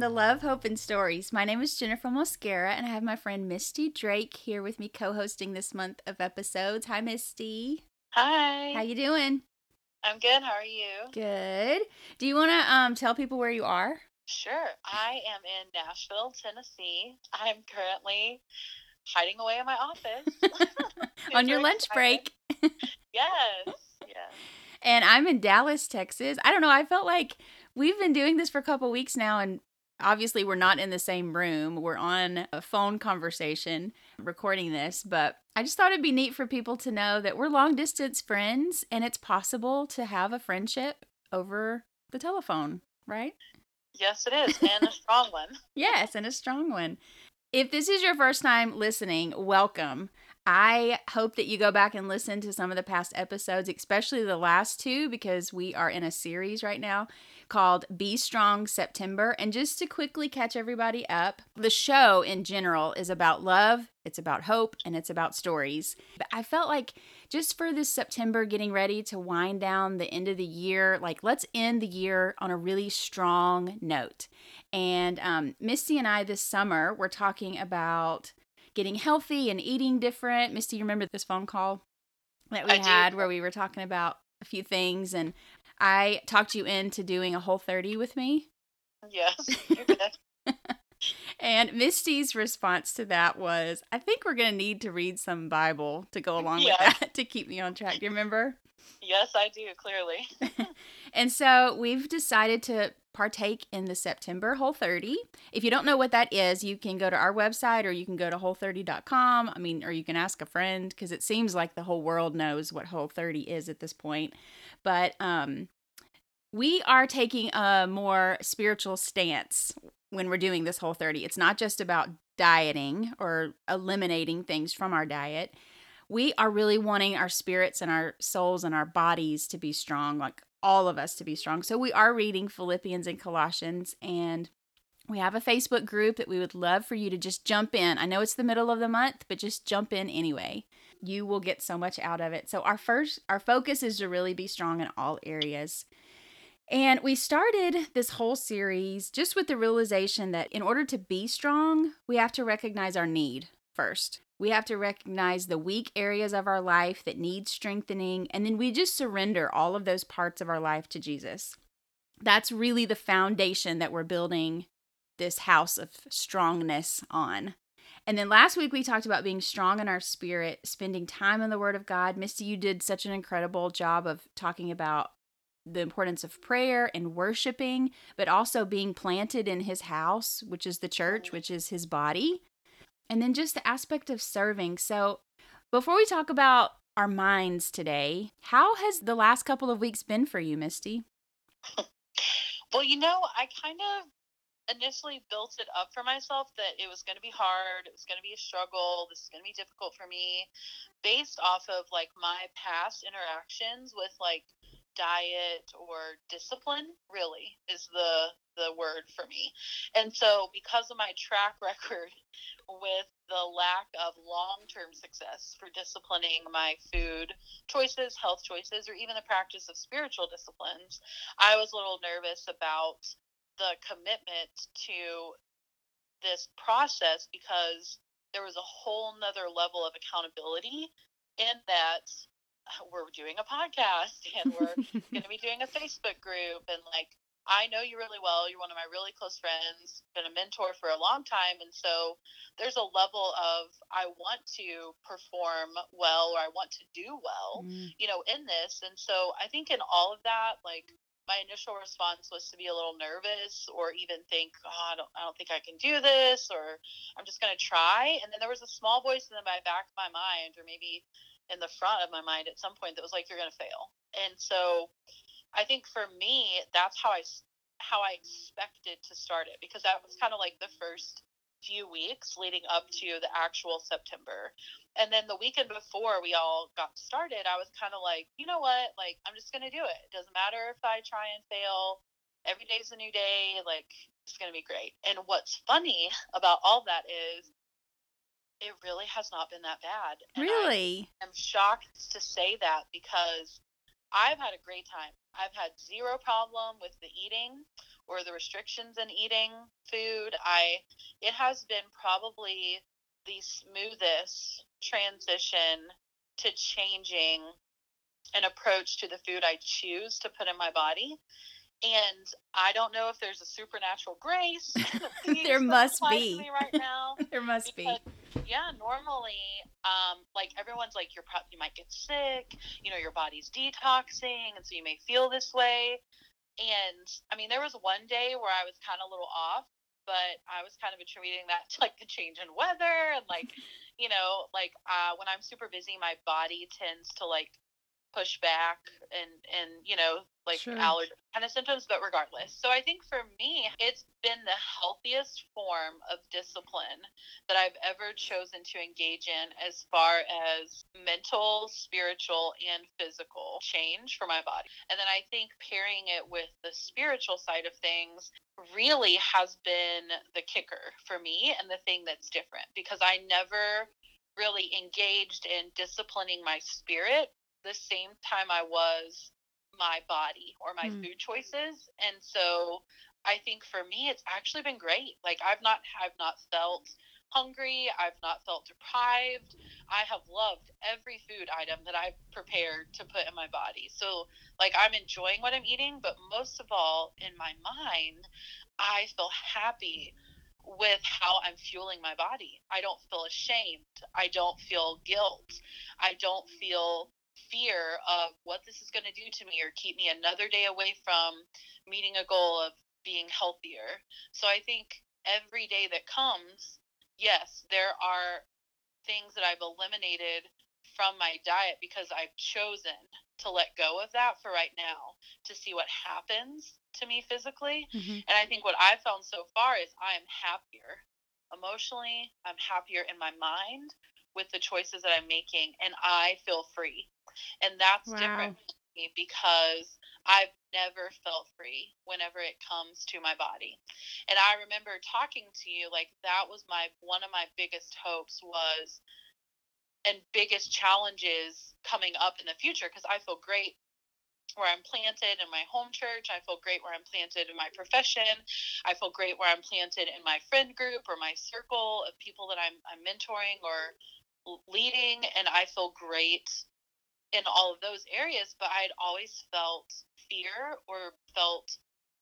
to Love, Hope, and Stories. My name is Jennifer Mosquera, and I have my friend Misty Drake here with me, co-hosting this month of episodes. Hi, Misty. Hi. How you doing? I'm good. How are you? Good. Do you want to um, tell people where you are? Sure. I am in Nashville, Tennessee. I'm currently hiding away in my office on your lunch break. yes. Yes. And I'm in Dallas, Texas. I don't know. I felt like we've been doing this for a couple weeks now, and obviously we're not in the same room. We're on a phone conversation recording this, but I just thought it'd be neat for people to know that we're long distance friends and it's possible to have a friendship over the telephone, right? Yes, it is, and a strong one. yes, and a strong one. If this is your first time listening, welcome. I hope that you go back and listen to some of the past episodes, especially the last two, because we are in a series right now called Be Strong September. And just to quickly catch everybody up, the show in general is about love, it's about hope, and it's about stories. But I felt like just for this September, getting ready to wind down the end of the year, like let's end the year on a really strong note. And um, Misty and I this summer were talking about getting healthy and eating different. Misty, you remember this phone call that we I had do. where we were talking about a few things and I talked you into doing a whole 30 with me. Yes, and Misty's response to that was, I think we're going to need to read some Bible to go along Yeah. with that to keep me on track. Do you remember? Yes, I do, clearly. And so we've decided to partake in the September Whole 30. If you don't know what that is, you can go to our website or you can go to whole30.com. I mean, or you can ask a friend because it seems like the whole world knows what Whole 30 is at this point. But um, we are taking a more spiritual stance when we're doing this Whole 30. It's not just about dieting or eliminating things from our diet. We are really wanting our spirits and our souls and our bodies to be strong, like all of us to be strong. So we are reading Philippians and Colossians and we have a Facebook group that we would love for you to just jump in. I know it's the middle of the month, but just jump in anyway. You will get so much out of it. So our first our focus is to really be strong in all areas. And we started this whole series just with the realization that in order to be strong, we have to recognize our need first. We have to recognize the weak areas of our life that need strengthening, and then we just surrender all of those parts of our life to Jesus. That's really the foundation that we're building this house of strongness on. And then last week we talked about being strong in our spirit, spending time in the Word of God. Misty, you did such an incredible job of talking about the importance of prayer and worshiping, but also being planted in His house, which is the church, which is His body. And then just the aspect of serving. So, before we talk about our minds today, how has the last couple of weeks been for you, Misty? Well, you know, I kind of initially built it up for myself that it was going to be hard, it was going to be a struggle, this is going to be difficult for me based off of like my past interactions with like diet or discipline really is the the word for me. And so because of my track record with the lack of long-term success for disciplining my food choices, health choices or even the practice of spiritual disciplines, I was a little nervous about the commitment to this process because there was a whole nother level of accountability in that we're doing a podcast and we're going to be doing a Facebook group and like I know you really well. You're one of my really close friends, been a mentor for a long time. And so there's a level of I want to perform well or I want to do well, Mm. you know, in this. And so I think in all of that, like my initial response was to be a little nervous or even think, oh, I don't, I don't think I can do this or I'm just going to try. And then there was a small voice in the back of my mind or maybe in the front of my mind at some point that was like, you're going to fail. And so I think for me, that's how I how I expected to start it because that was kind of like the first few weeks leading up to the actual September. And then the weekend before we all got started, I was kind of like, you know what? Like I'm just going to do it. It doesn't matter if I try and fail. Every day's a new day. Like it's going to be great. And what's funny about all that is it really has not been that bad. And I'm shocked to say that because I've had a great time. I've had zero problem with the eating or the restrictions in eating food. I it has been probably the smoothest transition to changing an approach to the food I choose to put in my body. And I don't know if there's a supernatural grace. there must be right now. there must be. Yeah, normally, um, like everyone's like, you're probably you might get sick. You know, your body's detoxing, and so you may feel this way. And I mean, there was one day where I was kind of a little off, but I was kind of attributing that to like the change in weather and like, you know, like uh, when I'm super busy, my body tends to like push back and and you know like sure. allergy kind of symptoms but regardless so i think for me it's been the healthiest form of discipline that i've ever chosen to engage in as far as mental spiritual and physical change for my body and then i think pairing it with the spiritual side of things really has been the kicker for me and the thing that's different because i never really engaged in disciplining my spirit the same time I was my body or my mm. food choices. And so I think for me it's actually been great. Like I've not I've not felt hungry, I've not felt deprived. I have loved every food item that I've prepared to put in my body. So like I'm enjoying what I'm eating, but most of all in my mind, I feel happy with how I'm fueling my body. I don't feel ashamed. I don't feel guilt. I don't feel fear of what this is going to do to me or keep me another day away from meeting a goal of being healthier. So I think every day that comes, yes, there are things that I've eliminated from my diet because I've chosen to let go of that for right now to see what happens to me physically. Mm-hmm. And I think what I've found so far is I am happier emotionally, I'm happier in my mind with the choices that I'm making, and I feel free. And that's wow. different me because I've never felt free whenever it comes to my body. And I remember talking to you like that was my one of my biggest hopes was and biggest challenges coming up in the future because I feel great where I'm planted in my home church. I feel great where I'm planted in my profession. I feel great where I'm planted in my friend group or my circle of people that I'm, I'm mentoring or leading. And I feel great in all of those areas, but I'd always felt fear or felt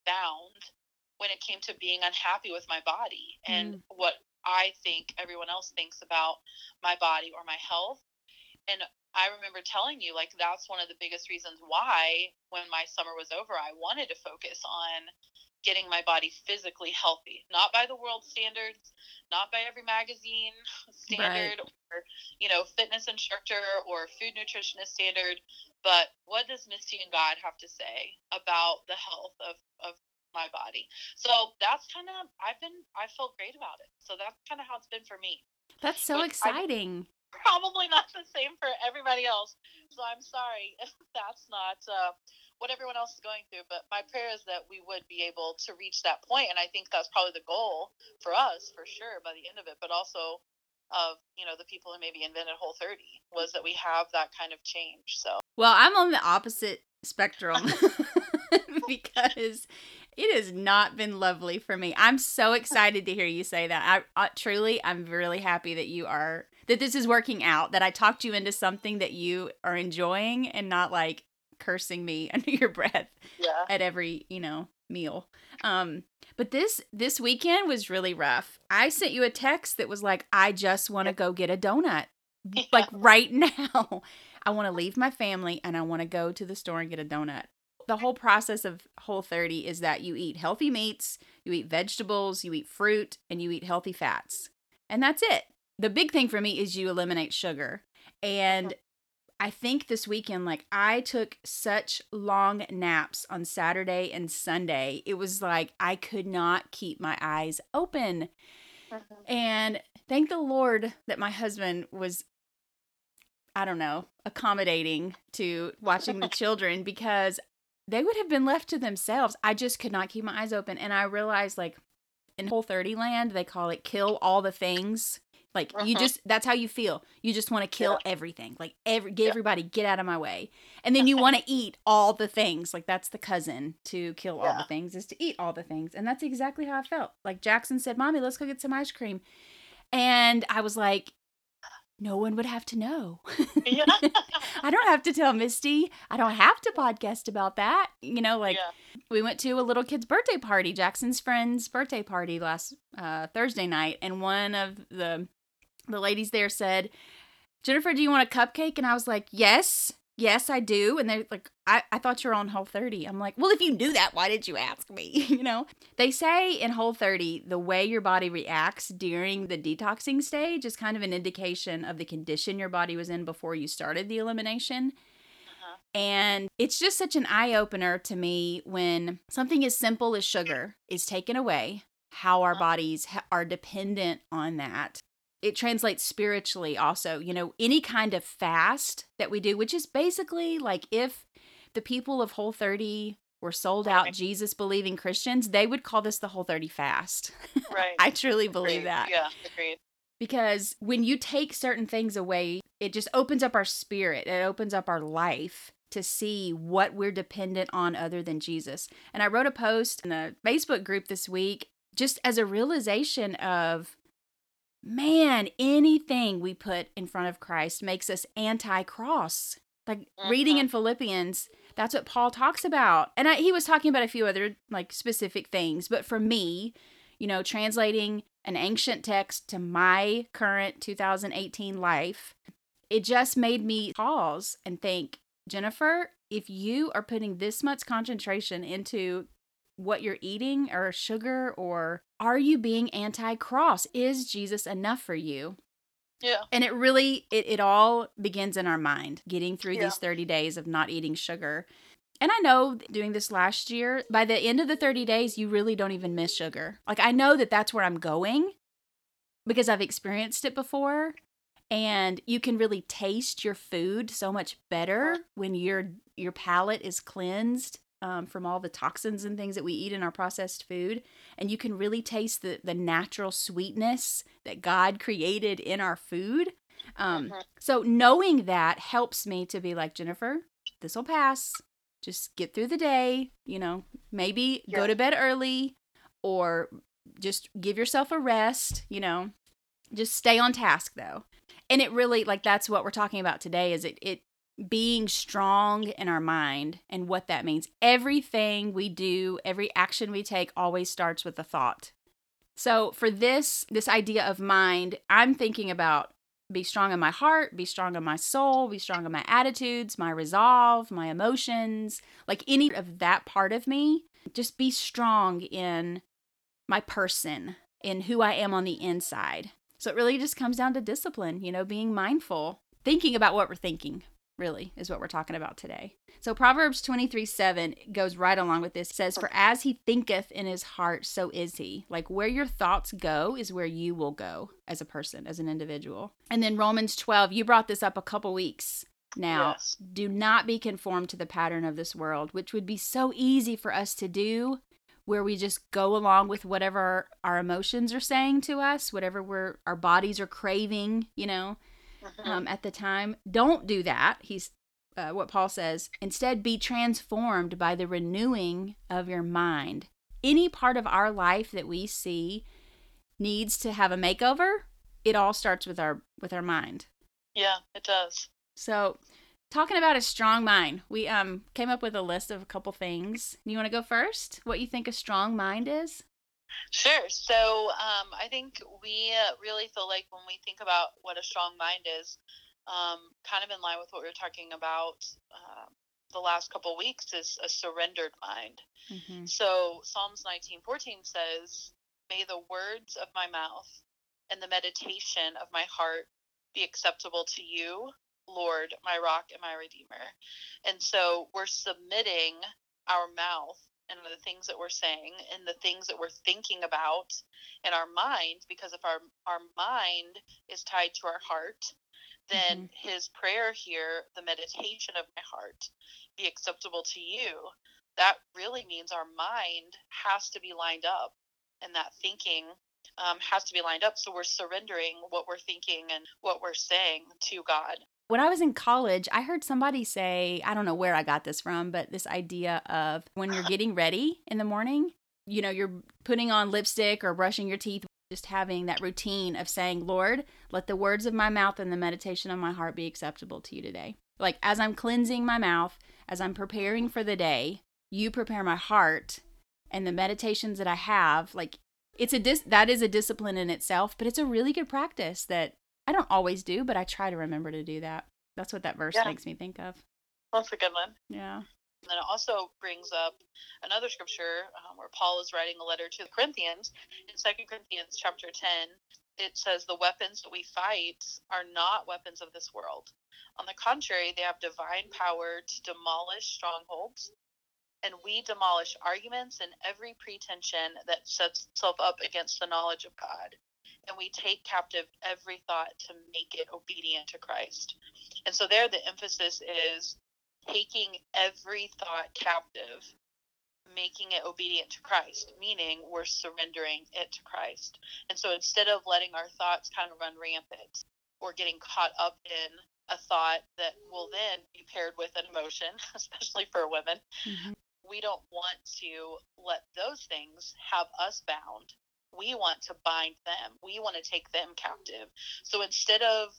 bound when it came to being unhappy with my body and mm. what I think everyone else thinks about my body or my health. And I remember telling you, like, that's one of the biggest reasons why, when my summer was over, I wanted to focus on getting my body physically healthy, not by the world standards, not by every magazine standard right. or, you know, fitness instructor or food nutritionist standard, but what does Misty and God have to say about the health of, of my body? So that's kind of, I've been, I felt great about it. So that's kind of how it's been for me. That's so but exciting. I, probably not the same for everybody else. So I'm sorry if that's not uh, what everyone else is going through. But my prayer is that we would be able to reach that point, and I think that's probably the goal for us, for sure, by the end of it. But also of you know the people who maybe invented Whole 30 was that we have that kind of change. So well, I'm on the opposite spectrum because it has not been lovely for me. I'm so excited to hear you say that. I, I truly, I'm really happy that you are that this is working out. That I talked you into something that you are enjoying and not like cursing me under your breath yeah. at every you know meal. Um but this this weekend was really rough. I sent you a text that was like i just want to go get a donut. Yeah. like right now i want to leave my family and i want to go to the store and get a donut. The whole process of whole 30 is that you eat healthy meats you eat vegetables you eat fruit and you eat healthy fats. And that's it. The big thing for me is you eliminate sugar. And I think this weekend, like I took such long naps on Saturday and Sunday. It was like I could not keep my eyes open. Uh-huh. And thank the Lord that my husband was, I don't know, accommodating to watching the children because they would have been left to themselves. I just could not keep my eyes open. And I realized, like, in Whole 30 land, they call it kill all the things Like you Mhm. just that's how you feel. You just want to kill everything. Like every get Yeah. everybody get out of my way. And then you want to eat all the things. Like that's the cousin to kill all the things is to eat all the things. And that's exactly how I felt. Like Jackson said, "Mommy, let's go get some ice cream." And I was like, no one would have to know. yeah. I don't have to tell Misty. I don't have to podcast about that. You know, like yeah. we went to a little kid's birthday party, Jackson's friend's birthday party last uh, Thursday night, and one of the the ladies there said, "Jennifer, do you want a cupcake?" And I was like, "Yes." Yes, I do. And they're like, I, I thought you were on Whole 30. I'm like, well, if you knew that, why did you ask me? you know, they say in Whole 30, the way your body reacts during the detoxing stage is kind of an indication of the condition your body was in before you started the elimination. Uh-huh. And it's just such an eye opener to me when something as simple as sugar is taken away, how our Uh-huh. bodies ha- are dependent on that. It translates spiritually also. You know, any kind of fast that we do, which is basically like if the people of Whole 30 were sold out Right. Jesus believing Christians, they would call this the Whole 30 fast. Right. I truly believe that Yeah. Agreed. because when you take certain things away, it just opens up our spirit. It opens up our life to see what we're dependent on other than Jesus. And I wrote a post in a Facebook group this week just as a realization of man, anything we put in front of Christ makes us anti cross. Like reading Mhm. in Philippians, that's what Paul talks about. And I, he was talking about a few other like specific things, but for me, you know, translating an ancient text to my current 2018 life, it just made me pause and think, Jennifer, if you are putting this much concentration into what you're eating or sugar or are you being anti-cross? Is jesus enough for you? Yeah. and it really it, it all begins in our mind getting through Yeah. these 30 days of not eating sugar. And i know doing this last year by the end of the 30 days you really don't even miss sugar. Like i know that that's where i'm going because i've experienced it before. And you can really taste your food so much better when your your palate is cleansed um, from all the toxins and things that we eat in our processed food. And you can really taste the the natural sweetness that god created in our food. Um, Mhm. so knowing that helps me to be like jennifer this will pass. Just get through the day you know maybe go to bed early or just give yourself a rest you know. Just stay on task though. And it really like that's what we're talking about today is it it being strong in our mind and what that means. Everything we do every action we take always starts with a thought. So for this this idea of mind i'm thinking about be strong in my heart be strong in my soul be strong in my attitudes my resolve my emotions like any of that part of me. Just be strong in my person in who i am on the inside. So it really just comes down to discipline, you know, being mindful, thinking about what we're thinking, really, is what we're talking about today. So Proverbs 23 7 goes right along with this. It says, For as he thinketh in his heart, so is he. Like where your thoughts go is where you will go as a person, as an individual. And then Romans 12, you brought this up a couple weeks now. Yes. Do not be conformed to the pattern of this world, which would be so easy for us to do where we just go along with whatever our emotions are saying to us, whatever we're our bodies are craving, you know, Um, at the time. Don't do that. He's uh, what Paul says. Instead, be transformed by the renewing of your mind. Any part of our life that we see needs to have a makeover. It all starts with our with our mind. yeah, it does. So, talking about a strong mind, we um came up with a list of a couple things. You want to go first? What you think a strong mind is? Sure. So um, I think we uh, really feel like when we think about what a strong mind is, um, kind of in line with what we were talking about uh, the last couple weeks, is a surrendered mind. Mm-hmm. So Psalms 19:14 says, "May the words of my mouth and the meditation of my heart be acceptable to you, Lord, my rock and my redeemer." And so we're submitting our mouth and the things that we're saying and the things that we're thinking about in our mind because if our our mind is tied to our heart then his prayer here the meditation of my heart be acceptable to you that really means our mind has to be lined up and that thinking um, has to be lined up. So we're surrendering what we're thinking and what we're saying to God. When I was in college, I heard somebody say, I don't know where I got this from, but this idea of when you're getting ready in the morning, you know, you're putting on lipstick or brushing your teeth, just having that routine of saying, Lord, let the words of my mouth and the meditation of my heart be acceptable to you today. Like as I'm cleansing my mouth, as I'm preparing for the day, you prepare my heart and the meditations that I have, like it's a dis- that is a discipline in itself, but it's a really good practice that I don't always do, but I try to remember to do that. That's what that verse yeah. makes me think of. That's a good one. Yeah. And then it also brings up another scripture um, where Paul is writing a letter to the Corinthians. In Second Corinthians chapter 10, it says, The weapons that we fight are not weapons of this world. On the contrary, they have divine power to demolish strongholds and we demolish arguments and every pretension that sets itself up against the knowledge of God. And we take captive every thought to make it obedient to Christ. And so, there, the emphasis is taking every thought captive, making it obedient to Christ, meaning we're surrendering it to Christ. And so, instead of letting our thoughts kind of run rampant or getting caught up in a thought that will then be paired with an emotion, especially for women, mm-hmm we don't want to let those things have us bound. We want to bind them. We want to take them captive. So instead of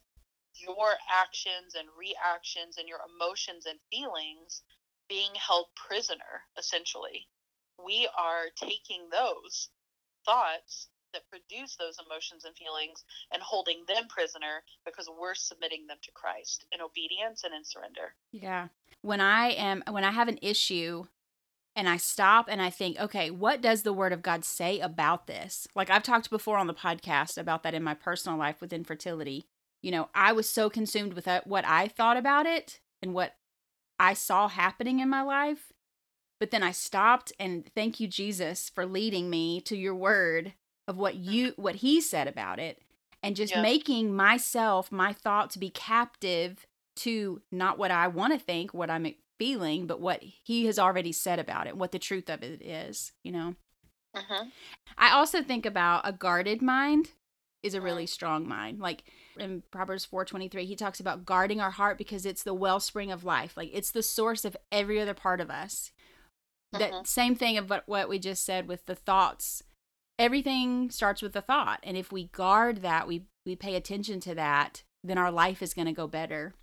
your actions and reactions and your emotions and feelings being held prisoner, essentially, we are taking those thoughts that produce those emotions and feelings and holding them prisoner because we're submitting them to Christ in obedience and in surrender. Yeah. When I am when I have an issue and I stop and I think, okay, what does the word of God say about this? Like I've talked before on the podcast about that in my personal life with infertility. You know, I was so consumed with uh, what I thought about it and what I saw happening in my life. But then I stopped and thank you Jesus for leading me to your word of what mm-hmm. you what he said about it and just making myself my thoughts be captive to not what I want to think, what I'm feeling, but what he has already said about it, what the truth of it is, you know? Uh-huh. I also think about a guarded mind is a really strong mind. Like in Proverbs 4:23, he talks about guarding our heart because it's the wellspring of life. Like it's the source of every other part of us. Uh-huh. That same thing of what we just said with the thoughts. Everything starts with the thought, and if we guard that, we we pay attention to that, then our life is going to go better.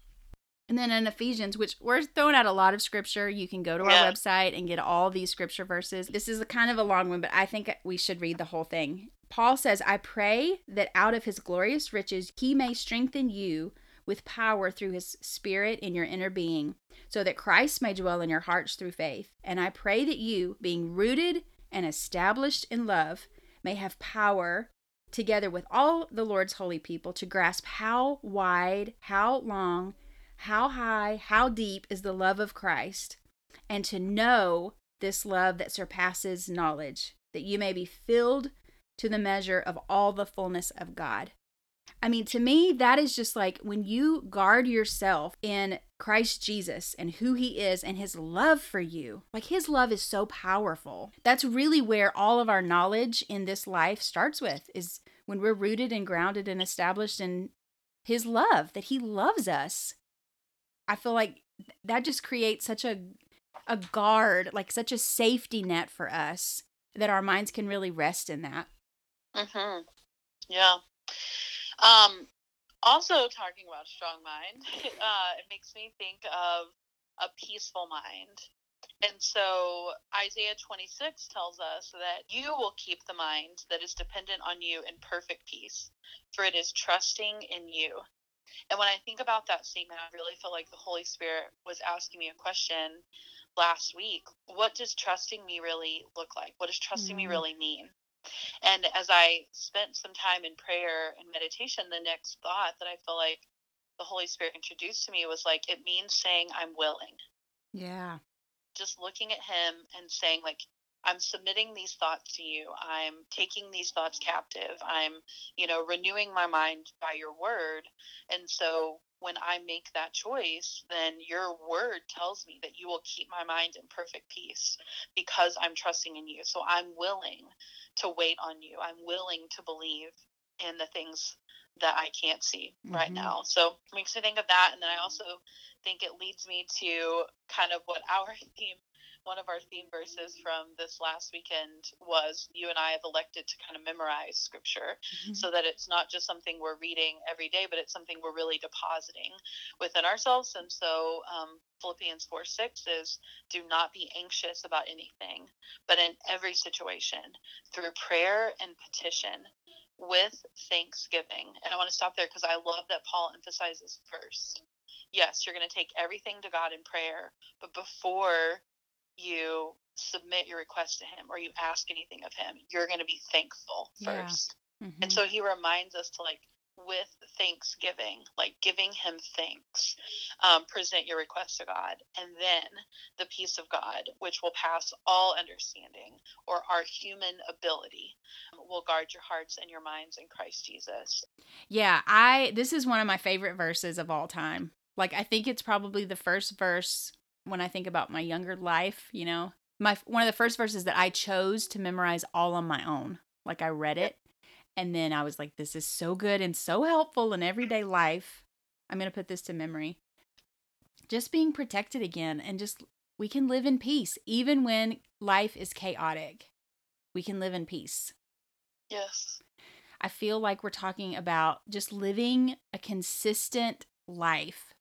And then in Ephesians, which we're throwing out a lot of scripture, you can go to yeah. our website and get all these scripture verses. This is a kind of a long one, but I think we should read the whole thing. Paul says, I pray that out of his glorious riches he may strengthen you with power through his spirit in your inner being, so that Christ may dwell in your hearts through faith. And I pray that you, being rooted and established in love, may have power together with all the Lord's holy people to grasp how wide, how long, how high, how deep is the love of Christ, and to know this love that surpasses knowledge, that you may be filled to the measure of all the fullness of God. I mean, to me, that is just like when you guard yourself in Christ Jesus and who he is and his love for you. Like his love is so powerful. That's really where all of our knowledge in this life starts with is when we're rooted and grounded and established in his love, that he loves us I feel like that just creates such a a guard, like such a safety net for us that our minds can really rest in that. Mhm. Yeah. Um also talking about strong mind, uh it makes me think of a peaceful mind. And so Isaiah 26 tells us that you will keep the mind that is dependent on you in perfect peace, for it is trusting in you. And when I think about that statement, I really feel like the Holy Spirit was asking me a question last week. What does trusting me really look like? What does trusting mm-hmm. me really mean? And as I spent some time in prayer and meditation, the next thought that I feel like the Holy Spirit introduced to me was like, it means saying, I'm willing. Yeah. Just looking at Him and saying, like, I'm submitting these thoughts to you. I'm taking these thoughts captive. I'm, you know, renewing my mind by your word. And so when I make that choice, then your word tells me that you will keep my mind in perfect peace because I'm trusting in you. So I'm willing to wait on you. I'm willing to believe in the things that I can't see mm-hmm. right now. So it makes me think of that. And then I also think it leads me to kind of what our theme one of our theme verses from this last weekend was you and I have elected to kind of memorize scripture mm-hmm. so that it's not just something we're reading every day, but it's something we're really depositing within ourselves. And so um, Philippians 4 6 is do not be anxious about anything, but in every situation, through prayer and petition, with thanksgiving. And I want to stop there because I love that Paul emphasizes first. Yes, you're going to take everything to God in prayer, but before you submit your request to him or you ask anything of him, you're going to be thankful first. Yeah. Mm-hmm. And so he reminds us to like with thanksgiving, like giving him thanks, um, present your request to God. And then the peace of God, which will pass all understanding or our human ability, will guard your hearts and your minds in Christ Jesus. Yeah, I this is one of my favorite verses of all time. Like I think it's probably the first verse when I think about my younger life, you know, my one of the first verses that I chose to memorize all on my own. Like I read it and then I was like this is so good and so helpful in everyday life. I'm going to put this to memory. Just being protected again and just we can live in peace even when life is chaotic. We can live in peace. Yes. I feel like we're talking about just living a consistent life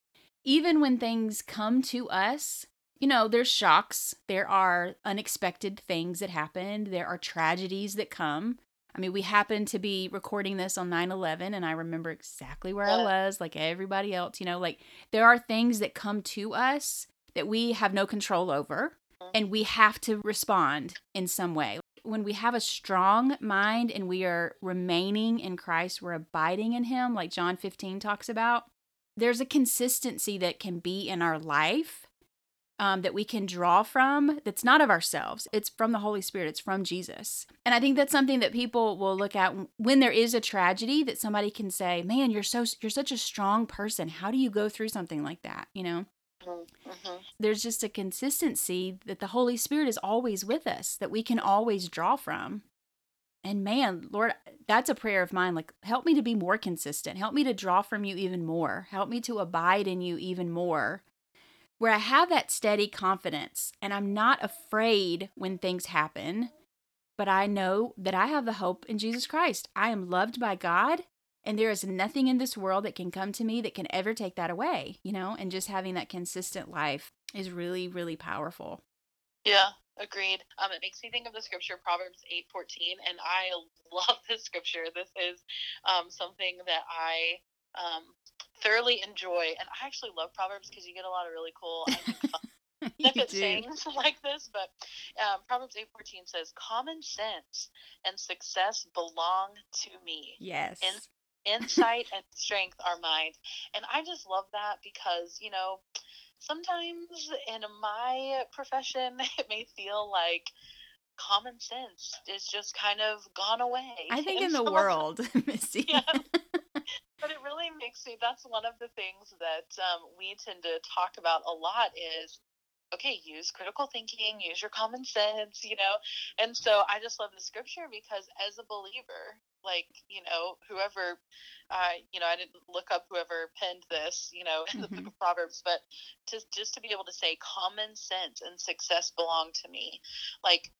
even when things come to us, you know, there's shocks, there are unexpected things that happen, there are tragedies that come. I mean, we happen to be recording this on 9 11, and I remember exactly where I was, like everybody else. You know, like there are things that come to us that we have no control over, mm-hmm. and we have to respond in some way. When we have a strong mind and we are remaining in Christ, we're abiding in Him, like John 15 talks about, there's a consistency that can be in our life um, that we can draw from that's not of ourselves. It's from the Holy Spirit, it's from Jesus. And I think that's something that people will look at when there is a tragedy that somebody can say, Man, you're so you're such a strong person. How do you go through something like that? You know? Mm-hmm. mm-hmm. There's just a consistency that the Holy Spirit is always with us, that we can always draw from. And man, Lord, that's a prayer of mine. Like, help me to be more consistent. Help me to draw from you even more. Help me to abide in you even more. Where I have that steady confidence and I'm not afraid when things happen, but I know that I have the hope in Jesus Christ. I am loved by God, and there is nothing in this world that can come to me that can ever take that away, you know? And just having that consistent life is really, really powerful. Yeah, Agreed. Um, it makes me think of the scripture Proverbs eight fourteen, and I love this scripture. This is um, something that I um, thoroughly enjoy, and I actually love Proverbs because you get a lot of really cool. snippet sayings like this, but um, Proverbs eight fourteen says, "Common sense and success belong to me." Yes. In- insight and strength are mine, and I just love that because you know sometimes in my profession, it may feel like common sense is just kind of gone away. I think in the world, Missy. Yeah. but it really makes me, that's one of the things that um, we tend to talk about a lot is okay, use critical thinking, use your common sense, you know? And so I just love the scripture because as a believer, like you know whoever uh, you know i didn't look up whoever penned this you know in the mm-hmm. book of proverbs but to just to be able to say common sense and success belong to me like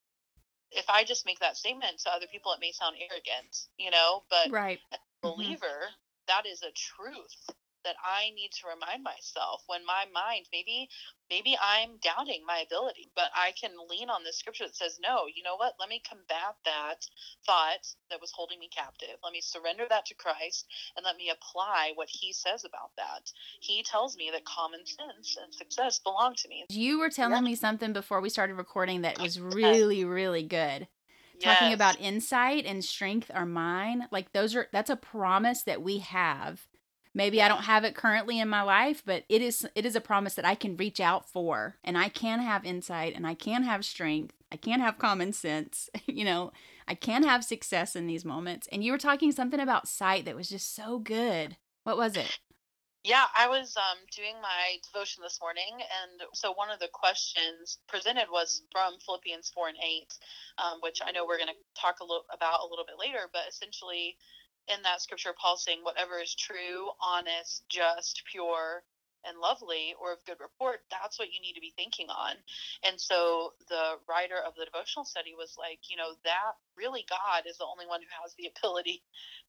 if i just make that statement to other people it may sound arrogant you know but right as a mm-hmm. believer mm-hmm. that is a truth that I need to remind myself when my mind maybe maybe I'm doubting my ability, but I can lean on the scripture that says, "No, you know what? Let me combat that thought that was holding me captive. Let me surrender that to Christ and let me apply what he says about that." He tells me that common sense and success belong to me. You were telling yeah. me something before we started recording that was really really good talking yes. about insight and strength are mine like those are that's a promise that we have Maybe I don't have it currently in my life, but it is it is a promise that I can reach out for and I can have insight and I can have strength. I can have common sense. you know, I can have success in these moments. And you were talking something about sight that was just so good. What was it? Yeah, I was um, doing my devotion this morning, and so one of the questions presented was from Philippians 4 and 8, um, which I know we're going to talk a little about a little bit later, but essentially in that scripture, Paul's saying, whatever is true, honest, just, pure, and lovely or of good report, that's what you need to be thinking on. And so the writer of the devotional study was like, you know, that really God is the only one who has the ability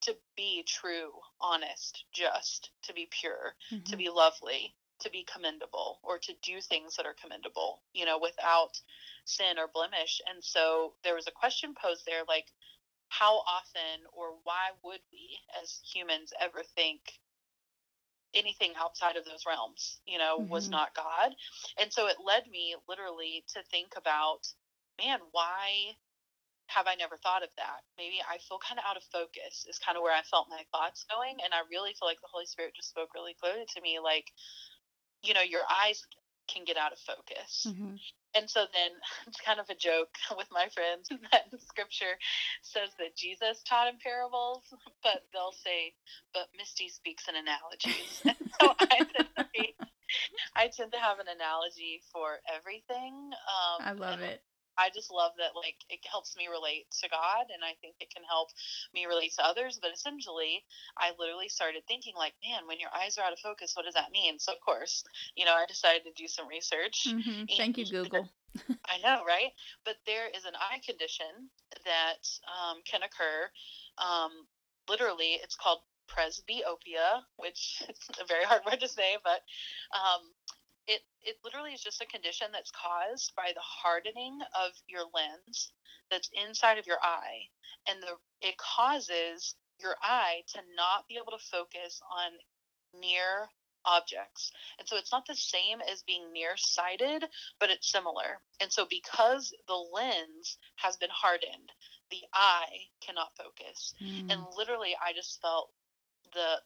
to be true, honest, just, to be pure, mm-hmm. to be lovely, to be commendable, or to do things that are commendable, you know, without sin or blemish. And so there was a question posed there like, how often or why would we as humans ever think anything outside of those realms, you know, mm-hmm. was not God. And so it led me literally to think about, man, why have I never thought of that? Maybe I feel kind of out of focus, is kind of where I felt my thoughts going. And I really feel like the Holy Spirit just spoke really clearly to me like, you know, your eyes can get out of focus. Mm-hmm. And so then it's kind of a joke with my friends that scripture says that Jesus taught in parables, but they'll say, but Misty speaks in analogies. so I tend, to be, I tend to have an analogy for everything. Um, I love it. I just love that like it helps me relate to God and I think it can help me relate to others. But essentially I literally started thinking like, man, when your eyes are out of focus, what does that mean? So of course, you know, I decided to do some research. Mm-hmm. Thank you, Google. I know, right? But there is an eye condition that um, can occur. Um, literally, it's called presbyopia, which is a very hard word to say, but um, it it literally is just a condition that's caused by the hardening of your lens that's inside of your eye and the it causes your eye to not be able to focus on near objects. And so it's not the same as being nearsighted, but it's similar. And so because the lens has been hardened, the eye cannot focus. Mm. And literally I just felt the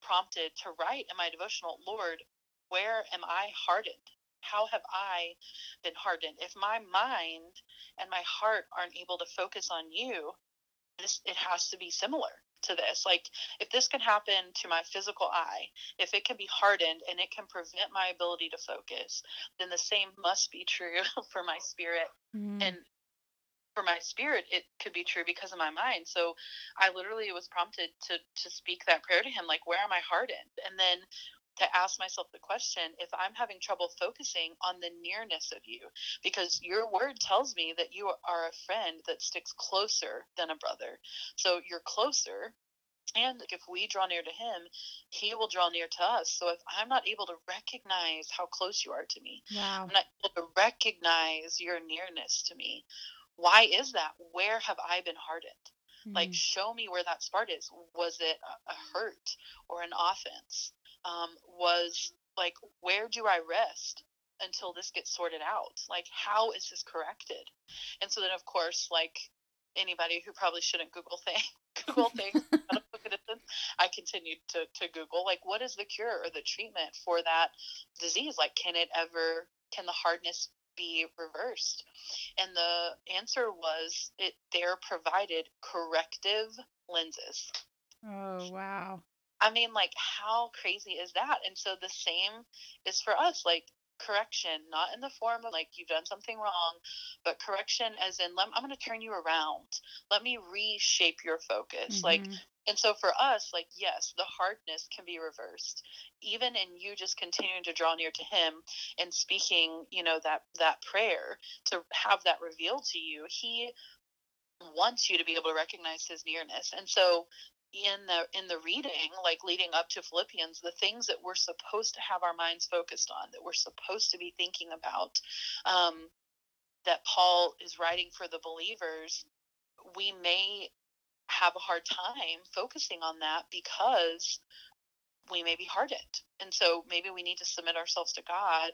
prompted to write in my devotional, Lord, where am I hardened? How have I been hardened? If my mind and my heart aren't able to focus on you, this it has to be similar to this. Like if this can happen to my physical eye, if it can be hardened and it can prevent my ability to focus, then the same must be true for my spirit mm. and for my spirit it could be true because of my mind so i literally was prompted to to speak that prayer to him like where am i hardened and then to ask myself the question if I'm having trouble focusing on the nearness of you, because your word tells me that you are a friend that sticks closer than a brother. So you're closer. And if we draw near to him, he will draw near to us. So if I'm not able to recognize how close you are to me, wow. I'm not able to recognize your nearness to me, why is that? Where have I been hardened? Mm-hmm. Like, show me where that spark is. Was it a, a hurt or an offense? Um, was like, where do I rest until this gets sorted out? Like, how is this corrected? And so then, of course, like anybody who probably shouldn't Google things, Google things. I continued to, to Google, like, what is the cure or the treatment for that disease? Like, can it ever, can the hardness be reversed? And the answer was it, they're provided corrective lenses. Oh, wow. I mean, like, how crazy is that? And so the same is for us. Like, correction, not in the form of like you've done something wrong, but correction as in, I'm going to turn you around. Let me reshape your focus. Mm-hmm. Like, and so for us, like, yes, the hardness can be reversed. Even in you just continuing to draw near to him and speaking, you know, that that prayer to have that revealed to you, he wants you to be able to recognize his nearness. And so in the in the reading like leading up to philippians the things that we're supposed to have our minds focused on that we're supposed to be thinking about um, that paul is writing for the believers we may have a hard time focusing on that because we may be hardened and so maybe we need to submit ourselves to god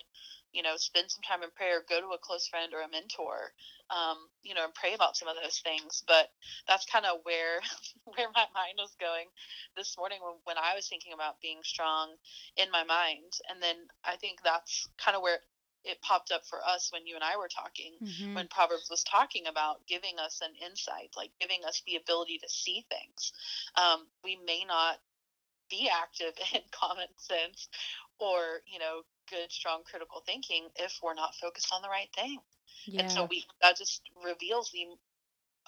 you know, spend some time in prayer, go to a close friend or a mentor, um, you know, and pray about some of those things. But that's kind of where where my mind was going this morning when, when I was thinking about being strong in my mind. And then I think that's kind of where it popped up for us when you and I were talking, mm-hmm. when Proverbs was talking about giving us an insight, like giving us the ability to see things. Um, we may not be active in common sense or, you know, good, strong critical thinking if we're not focused on the right thing. Yeah. And so we that just reveals the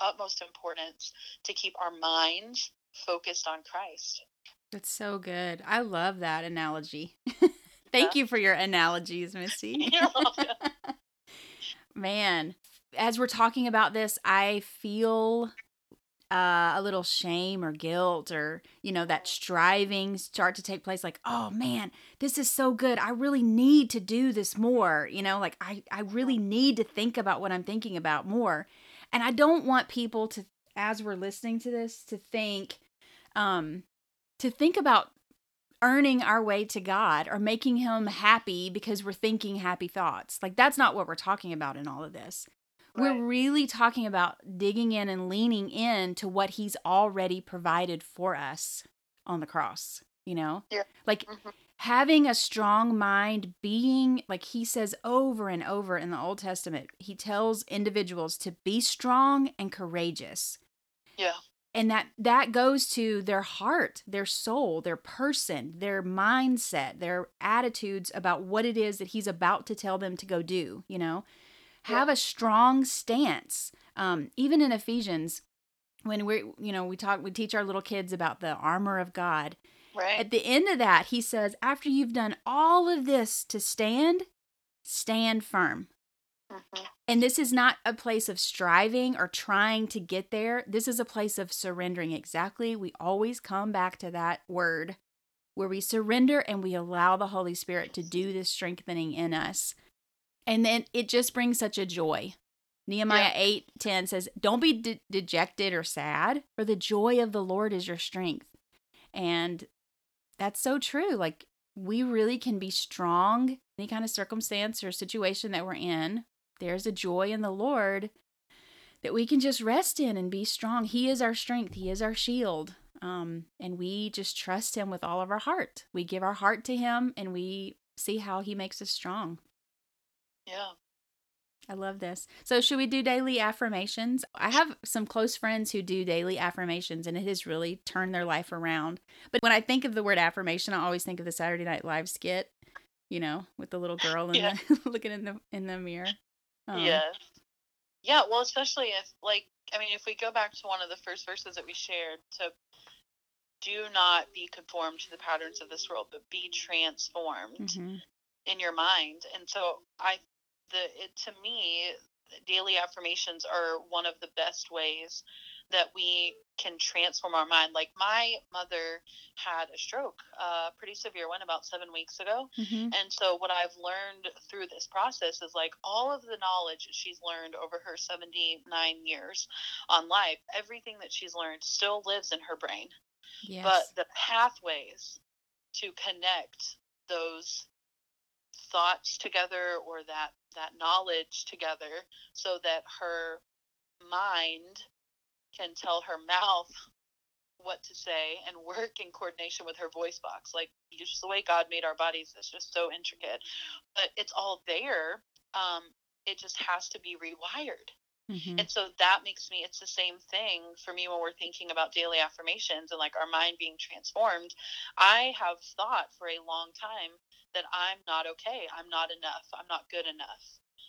utmost importance to keep our minds focused on Christ. That's so good. I love that analogy. Thank yeah. you for your analogies, Missy. Man, as we're talking about this, I feel uh, a little shame or guilt or you know that striving start to take place like oh man this is so good. I really need to do this more you know like i i really need to think about what i'm thinking about more. And i don't want people to as we're listening to this to think um to think about earning our way to god or making him happy because we're thinking happy thoughts. Like that's not what we're talking about in all of this Right. We're really talking about digging in and leaning in to what he's already provided for us on the cross, you know? Yeah. Like mm-hmm. having a strong mind, being like he says over and over in the Old Testament, he tells individuals to be strong and courageous. Yeah. And that that goes to their heart, their soul, their person, their mindset, their attitudes about what it is that he's about to tell them to go do, you know? Have a strong stance. Um, even in Ephesians, when we you know we talk we teach our little kids about the armor of God. Right. At the end of that, he says, after you've done all of this to stand, stand firm. Mm-hmm. And this is not a place of striving or trying to get there. This is a place of surrendering. Exactly. We always come back to that word where we surrender and we allow the Holy Spirit to do this strengthening in us. And then it just brings such a joy. Nehemiah yeah. 8 10 says, Don't be de- dejected or sad, for the joy of the Lord is your strength. And that's so true. Like, we really can be strong any kind of circumstance or situation that we're in. There's a joy in the Lord that we can just rest in and be strong. He is our strength, He is our shield. Um, and we just trust Him with all of our heart. We give our heart to Him and we see how He makes us strong. Yeah. I love this. So, should we do daily affirmations? I have some close friends who do daily affirmations, and it has really turned their life around. But when I think of the word affirmation, I always think of the Saturday Night Live skit, you know, with the little girl yeah. the, looking in the in the mirror. Um, yes. Yeah. Well, especially if, like, I mean, if we go back to one of the first verses that we shared, to do not be conformed to the patterns of this world, but be transformed mm-hmm. in your mind. And so I the it, to me daily affirmations are one of the best ways that we can transform our mind. Like my mother had a stroke, a pretty severe one, about seven weeks ago. Mm-hmm. And so what I've learned through this process is like all of the knowledge she's learned over her 79 years on life, everything that she's learned still lives in her brain. Yes. But the pathways to connect those thoughts together or that that knowledge together so that her mind can tell her mouth what to say and work in coordination with her voice box like just the way god made our bodies is just so intricate but it's all there um, it just has to be rewired Mm-hmm. And so that makes me, it's the same thing for me when we're thinking about daily affirmations and like our mind being transformed. I have thought for a long time that I'm not okay. I'm not enough. I'm not good enough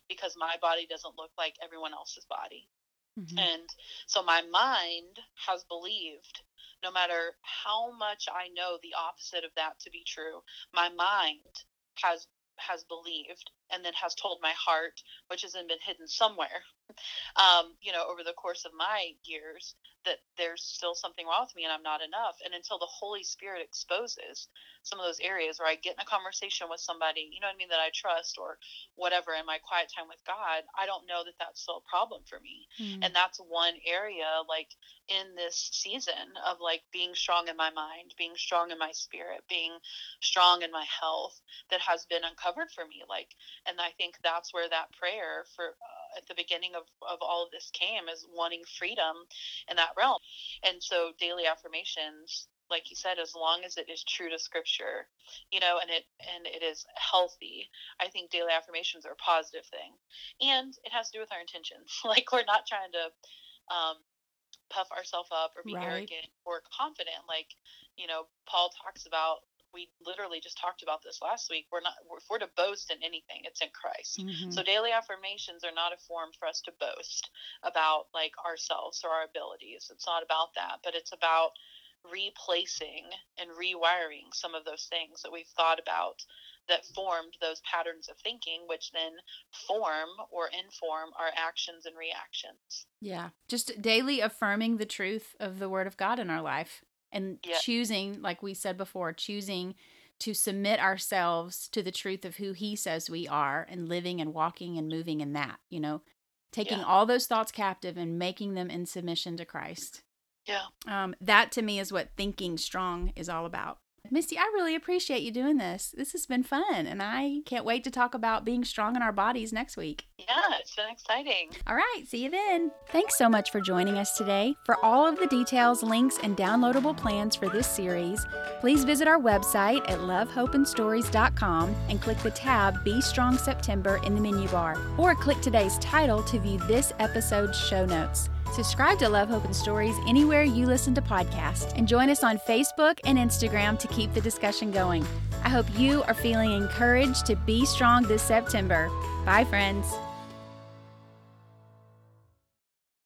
because my body doesn't look like everyone else's body. Mm-hmm. And so my mind has believed no matter how much I know the opposite of that to be true, my mind has has believed and then has told my heart, which hasn't been hidden somewhere, um, you know, over the course of my years, that there's still something wrong with me and I'm not enough. And until the Holy Spirit exposes some of those areas where I get in a conversation with somebody, you know what I mean, that I trust or whatever in my quiet time with God, I don't know that that's still a problem for me. Mm. And that's one area, like in this season of like being strong in my mind, being strong in my spirit, being strong in my health that has been uncovered for me. Like, and I think that's where that prayer for uh, at the beginning of, of all of this came is wanting freedom in that realm. And so daily affirmations like you said as long as it is true to scripture you know and it and it is healthy i think daily affirmations are a positive thing and it has to do with our intentions like we're not trying to um, puff ourselves up or be Right. arrogant or confident. Like, you know, Paul talks about. We literally just talked about this last week. We're not. If we're to boast in anything, it's in Christ. Mhm. So daily affirmations are not a form for us to boast about like ourselves or our abilities. It's not about that, but it's about replacing and rewiring some of those things that we've thought about that formed those patterns of thinking, which then form or inform our actions and reactions. Yeah. Just daily affirming the truth of the word of God in our life and Yeah. choosing, like we said before, choosing to submit ourselves to the truth of who he says we are and living and walking and moving in that, you know, taking Yeah. all those thoughts captive and making them in submission to Christ. Yeah. Um, that to me is what thinking strong is all about. Misty, I really appreciate you doing this. This has been fun, and I can't wait to talk about being strong in our bodies next week. Yeah, it's been exciting. All right, see you then. Thanks so much for joining us today. For all of the details, links, and downloadable plans for this series, please visit our website at lovehopeandstories.com and click the tab Be Strong September in the menu bar, or click today's title to view this episode's show notes. Subscribe to Love, Hope, and Stories anywhere you listen to podcasts, and join us on Facebook and Instagram to keep the discussion going. I hope you are feeling encouraged to be strong this September. Bye, friends.